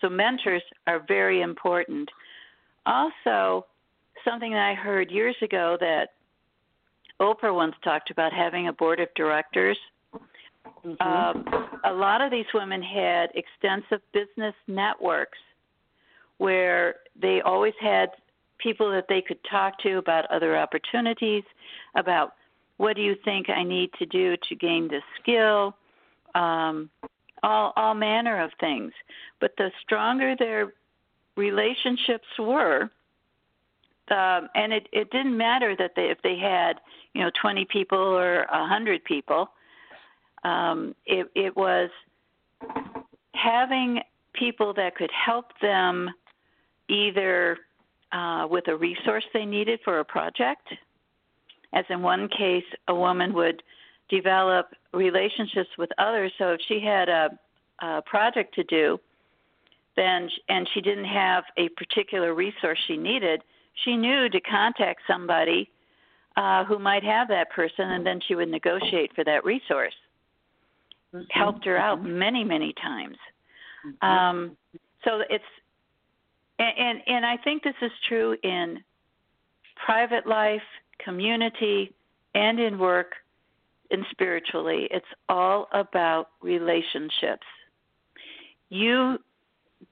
Speaker 5: So mentors are very important. Also, something that I heard years ago that Oprah once talked about having a board of directors.
Speaker 4: Mhm.
Speaker 5: Um, a lot of these women had extensive business networks where they always had people that they could talk to about other opportunities, about what do you think I need to do to gain this skill, um, all all manner of things. But the stronger their relationships were, um, and it, it didn't matter that they if they had you know 20 people or a 100 people. Um, it, it was having people that could help them either uh, with a resource they needed for a project. As in one case, a woman would develop relationships with others. So if she had a, a project to do, then and she didn't have a particular resource she needed, she knew to contact somebody uh, who might have that person, and then she would negotiate for that resource.
Speaker 4: Mhm.
Speaker 5: Helped her out many, many times. Um, so it's and, and and I think this is true in private life, community, and in work and spiritually. It's all about relationships. You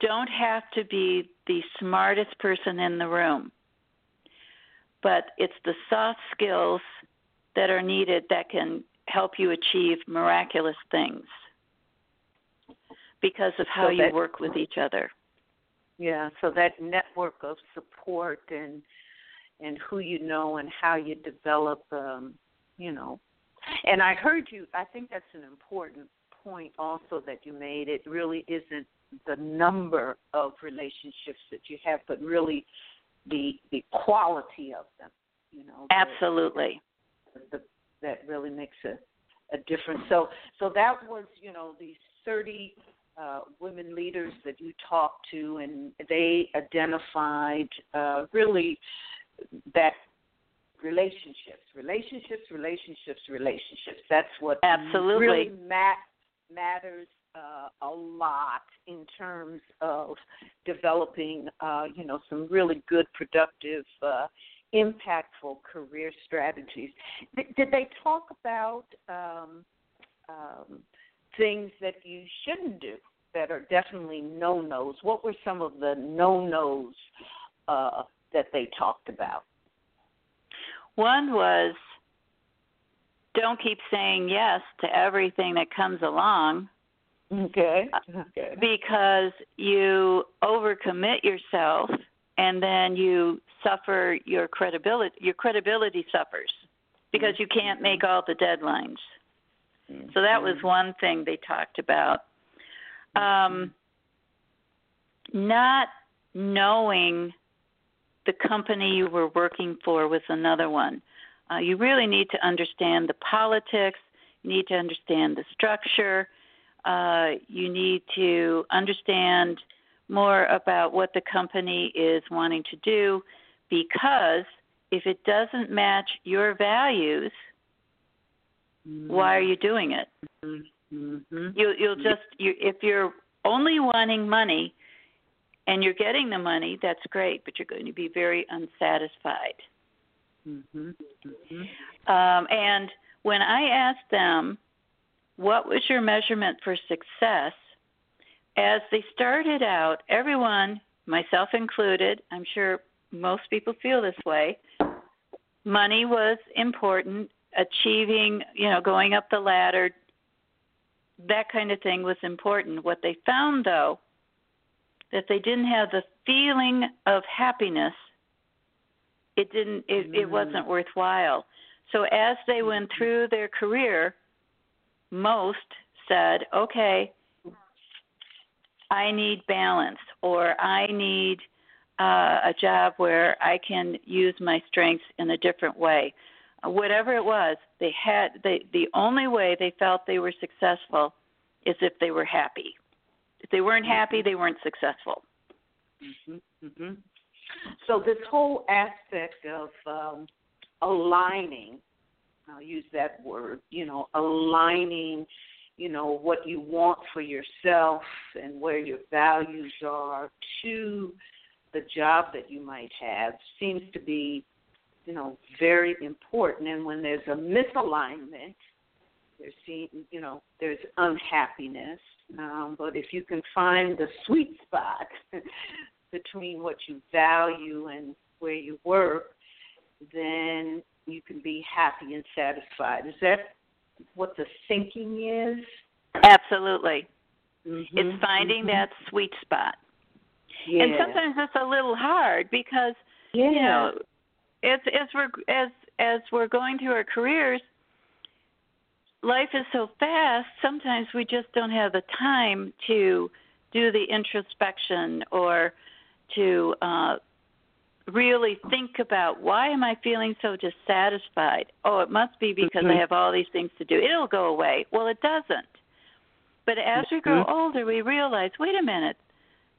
Speaker 5: don't have to be the smartest person in the room, but it's the soft skills that are needed that can help you achieve miraculous things because of how
Speaker 4: So
Speaker 5: you work with each other.
Speaker 4: Yeah, so that network of support and and who you know and how you develop um, you know. And I heard you I think that's an important point also that you made. It really isn't the number of relationships that you have, but really the the quality of them, you know. the-
Speaker 5: Absolutely.
Speaker 4: the, that really makes a, a difference. So, so that was, you know, these 30 uh, women leaders that you talked to, and they identified uh, really that relationships, relationships, relationships, relationships. That's what
Speaker 5: Absolutely.
Speaker 4: really mat- matters uh, a lot in terms of developing, uh, you know, some really good, productive, uh, impactful career strategies. Did, did they talk about um, um, things that you shouldn't do that are definitely no nos. What were some of the no nos uh, that they talked about?
Speaker 5: One was don't keep saying yes to everything that comes along.
Speaker 4: Okay.
Speaker 5: okay. Because you overcommit yourself and then you suffer your credibility your credibility suffers because you can't make all the deadlines. So that was mm-hmm. one thing they talked about. Um, not knowing the company you were working for was another one. Uh, you really need to understand the politics, you need to understand the structure, uh, you need to understand more about what the company is wanting to do because if it doesn't match your values, mm-hmm. why are you doing it? Mm-hmm. You, you'll just you, if you're only wanting money and you're getting the money, that's great, but you're going to be very unsatisfied. Mm-hmm. Mm-hmm. Um, and when I asked them, what was your measurement for success? As they started out, everyone, myself included, I'm sure most people feel this way, money was important, achieving, you know, going up the ladder, that kind of thing was important. What they found, though, that they didn't have the feeling of happiness it didn't it, mm. it wasn't worthwhile so as they went through their career most said okay i need balance or i need uh, a job where i can use my strengths in a different way. Whatever it was they had they the only way they felt they were successful is if they were happy. If they weren't happy they weren't successful.
Speaker 4: Mhm mhm so this whole aspect of um, aligning, I'll use that word, you know, aligning, you know, what you want for yourself and where your values are to the job that you might have seems to be, you know, very important. And when there's a misalignment, there's you know, there's unhappiness. Um, but if you can find the sweet spot between what you value and where you work, then you can be happy and satisfied. Is that what the thinking is?
Speaker 5: Absolutely.
Speaker 4: Mm-hmm.
Speaker 5: It's finding mm-hmm. that sweet spot.
Speaker 4: Yeah.
Speaker 5: And sometimes it's a little hard because
Speaker 4: yeah.
Speaker 5: you know, as as we're as as we're going through our careers, life is so fast. Sometimes we just don't have the time to do the introspection or to uh, really think about why am I feeling so dissatisfied? Oh, it must be because mm-hmm. I have all these things to do. It'll go away. Well, it doesn't. But as we grow mm-hmm. older, we realize, wait a minute,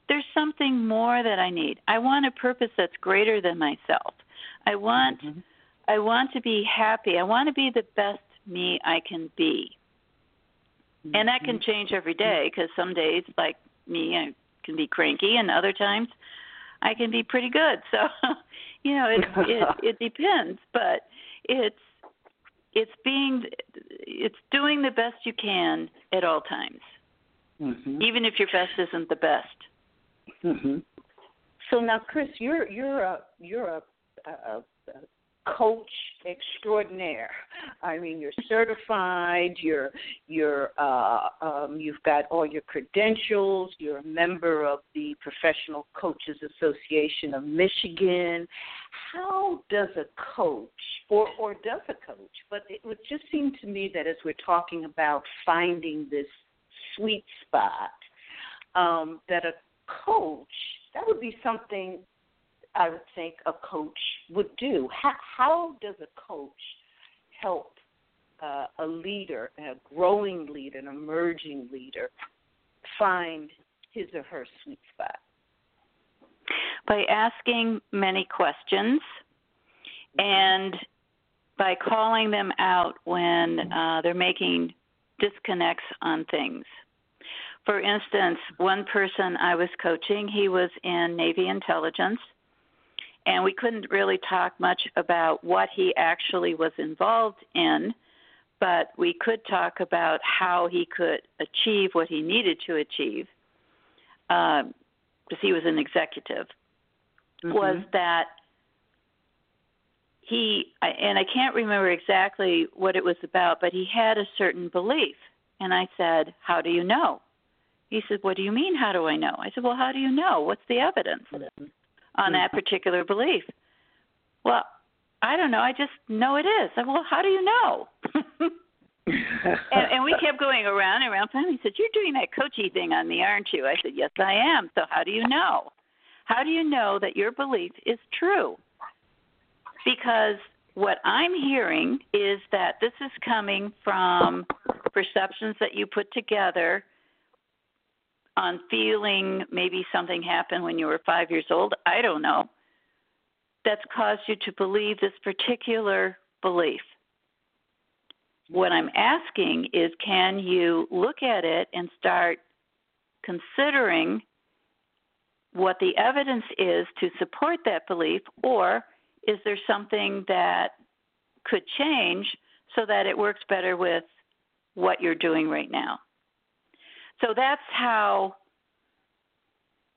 Speaker 5: there's something more that I need. I want a purpose that's greater than myself. I want mm-hmm. I want to be happy. I want to be the best me I can be. And that can mm-hmm. change every day because some days like me I can be cranky and other times I can be pretty good. So, you know, it it, it depends, but it's it's being it's doing the best you can at all times, mm-hmm. even if your best isn't the best.
Speaker 4: Mm-hmm. So now, Chris, you're you're a you're a, a, a coach extraordinaire. I mean, you're certified. You're you're uh, um, you've got all your credentials. You're a member of the Professional Coaches Association of Michigan. How does a coach, or or does a coach? But it would just seem to me that as we're talking about finding this sweet spot, um, that a coach that would be something I would think a coach would do. How, how does a coach help uh, a leader, a growing leader, an emerging leader, find his or her sweet spot?
Speaker 5: By asking many questions and by calling them out when uh, they're making disconnects on things. For instance, one person I was coaching, he was in Navy intelligence and we couldn't really talk much about what he actually was involved in, but we could talk about how he could achieve what he needed to achieve. because uh, he was an executive, mm-hmm. was that he and I can't remember exactly what it was about, but he had a certain belief. And I said, "How do you know?" He said, "What do you mean? How do I know?" I said, "Well, how do you know? What's the evidence on that mm-hmm. particular belief?" Well, I don't know. I just know it is. I "Well, how do you know?" and, and we kept going around and around. Finally, he said, "You're doing that coachy thing on me, aren't you?" I said, "Yes, I am." So how do you know? How do you know that your belief is true? because what I'm hearing is that this is coming from perceptions that you put together on feeling maybe something happened when you were five years old. I don't know. That's caused you to believe this particular belief. What I'm asking is can you look at it and start considering what the evidence is to support that belief, or is there something that could change so that it works better with what you're doing right now? So that's how,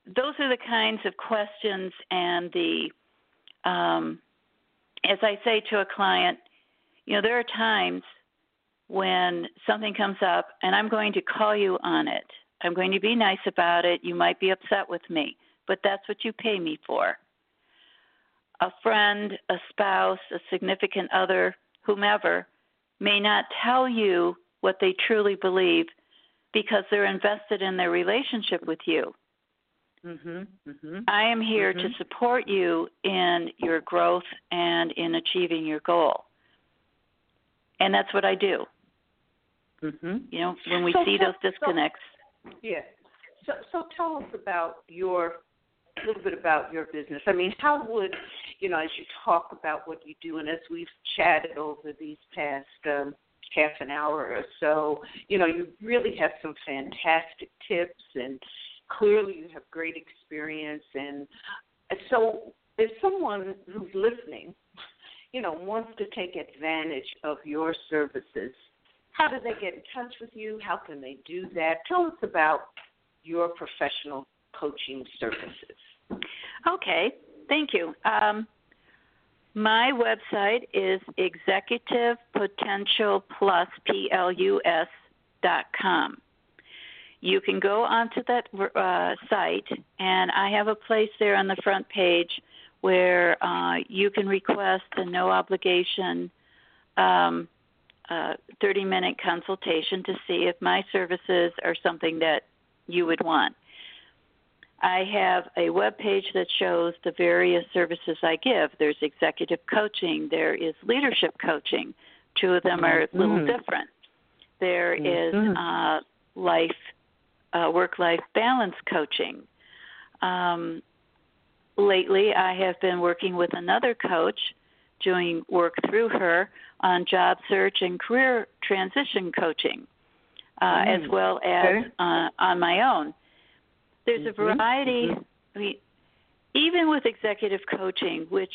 Speaker 5: those are the kinds of questions and the, um, as I say to a client, you know, there are times when something comes up and I'm going to call you on it. I'm going to be nice about it. You might be upset with me, but that's what you pay me for a friend, a spouse, a significant other, whomever, may not tell you what they truly believe because they're invested in their relationship with you.
Speaker 4: Mm-hmm, mm-hmm,
Speaker 5: I am here
Speaker 4: mm-hmm.
Speaker 5: to support you in your growth and in achieving your goal. And that's what I do.
Speaker 4: Mm-hmm.
Speaker 5: You know, when we
Speaker 4: so,
Speaker 5: see those disconnects.
Speaker 4: So, yeah. So, so tell us about your a little bit about your business. I mean, how would you know, as you talk about what you do, and as we've chatted over these past um, half an hour or so, you know, you really have some fantastic tips, and clearly you have great experience. And so, if someone who's listening, you know, wants to take advantage of your services, how do they get in touch with you? How can they do that? Tell us about your professional coaching services.
Speaker 5: Okay, thank you. Um, my website is executive potential plus plus dot com. You can go onto that uh, site, and I have a place there on the front page where uh, you can request a no obligation um, uh, 30 minute consultation to see if my services are something that you would want. I have a web page that shows the various services I give. There's executive coaching, there is leadership coaching. Two of them are a little mm-hmm. different. There mm-hmm. is uh, life, uh, work-life balance coaching. Um, lately, I have been working with another coach, doing work through her on job search and career transition coaching, uh, mm. as well as okay. uh, on my own. There's a mm-hmm. variety. Mm-hmm. I mean, even with executive coaching, which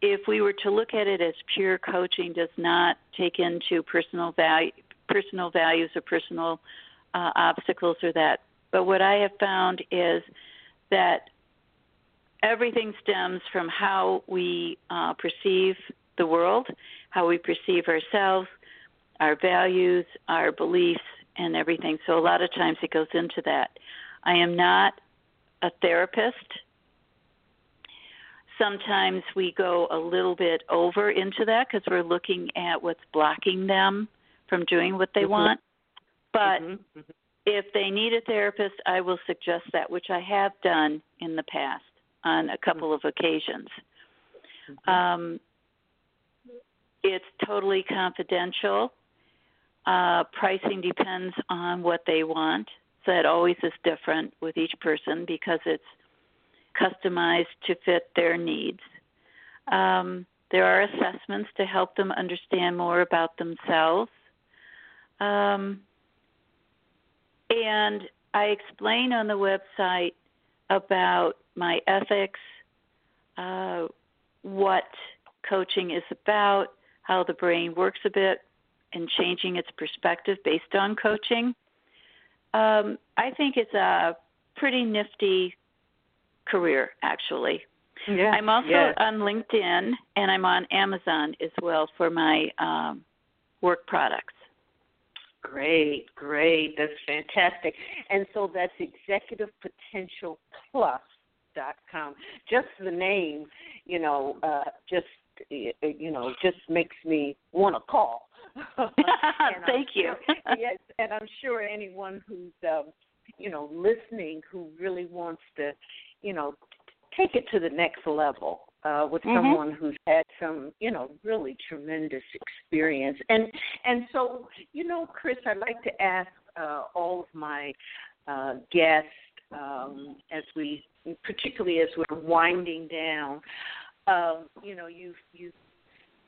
Speaker 5: if we were to look at it as pure coaching, does not take into personal value, personal values or personal uh, obstacles or that. But what I have found is that everything stems from how we uh, perceive the world, how we perceive ourselves, our values, our beliefs, and everything. So a lot of times it goes into that. I am not a therapist. Sometimes we go a little bit over into that because we're looking at what's blocking them from doing what they mm-hmm. want. But mm-hmm. mm-hmm. if they need a therapist, I will suggest that, which I have done in the past on a couple of occasions. Um, it's totally confidential. Uh, pricing depends on what they want. So it always is different with each person because it's customized to fit their needs. Um, there are assessments to help them understand more about themselves. Um, and I explain on the website about my ethics, uh, what coaching is about, how the brain works a bit, and changing its perspective based on coaching. Um, I think it's a pretty nifty career, actually.
Speaker 4: Yeah.
Speaker 5: I'm also on LinkedIn and I'm on Amazon as well for my um, work products.
Speaker 4: Great, great. That's fantastic. And so that's executivepotentialplus.com. Just the name, you know, uh, just you know, just makes me want to call.
Speaker 5: Thank you.
Speaker 4: yes, and I'm sure anyone who's um, you know listening who really wants to, you know, take it to the next level uh, with
Speaker 5: mm-hmm.
Speaker 4: someone who's had some, you know, really tremendous experience. And and so, you know, Chris, I'd like to ask uh, all of my uh, guests um, as we, particularly as we're winding down. Um, you know, you've you've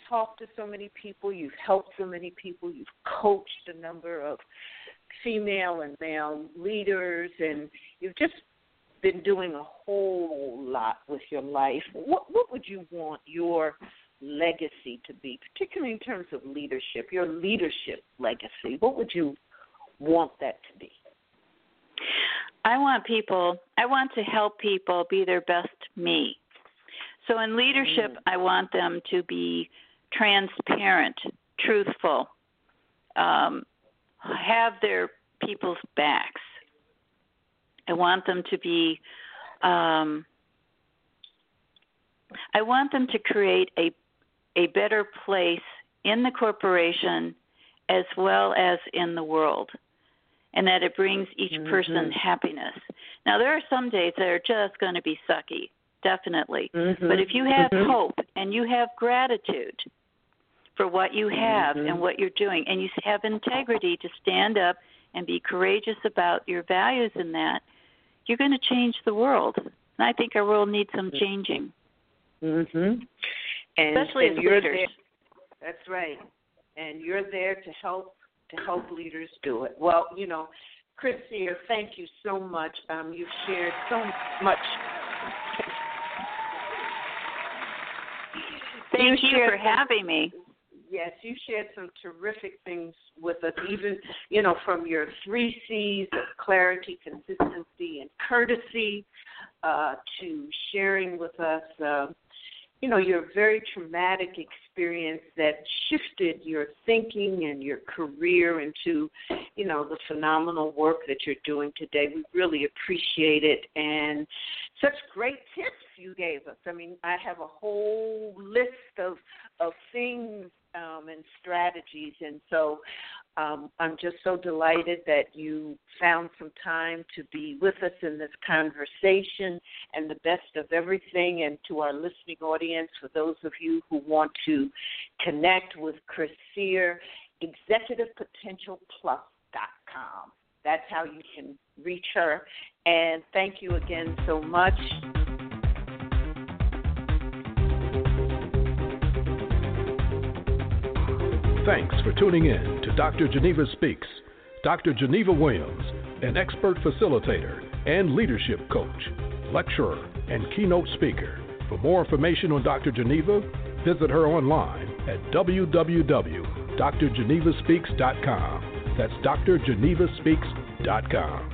Speaker 4: talked to so many people, you've helped so many people, you've coached a number of female and male leaders, and you've just been doing a whole lot with your life. What what would you want your legacy to be, particularly in terms of leadership, your leadership legacy? What would you want that to be?
Speaker 5: I want people, I want to help people be their best me. So in leadership, mm. I want them to be transparent, truthful, um, have their people's backs, I want them to be um, I want them to create a a better place in the corporation as well as in the world and that it brings each mm-hmm. person happiness. Now there are some days that are just going to be sucky, definitely. Mm-hmm. But if you have mm-hmm. hope and you have gratitude for what you have and mm-hmm. what you're doing and you have integrity to stand up and be courageous about your values in that, you're going to change the world. And I think our world needs some changing.
Speaker 4: Mhm. And,
Speaker 5: Especially
Speaker 4: and
Speaker 5: as
Speaker 4: you're
Speaker 5: leaders.
Speaker 4: There. That's right. And you're there to help to help leaders do it. Well, you know, Chris Sier, thank you so much. Um, you've shared so much.
Speaker 5: Thank you, you for having me
Speaker 4: yes, you shared some terrific things with us, even, you know, from your three C's of clarity, consistency, and courtesy uh, to sharing with us, uh, you know, your very traumatic experience that shifted your thinking and your career into, you know, the phenomenal work that you're doing today. We really appreciate it. And such great tips you gave us. I mean, I have a whole list of of things um, and strategies. And so um, I'm just so delighted that you found some time to be with us in this conversation and the best of everything. And to our listening audience, for those of you who want to connect with Chris Sier, executivepotentialplus.com. That's how you can reach her. And thank you again so much.
Speaker 3: Thanks for tuning in to Dr. Geneva Speaks. Dr. Geneva Williams, an expert facilitator and leadership coach, lecturer, and keynote speaker. For more information on Dr. Geneva, visit her online at www.drgenevaspeaks.com. That's drgenevaspeaks.com.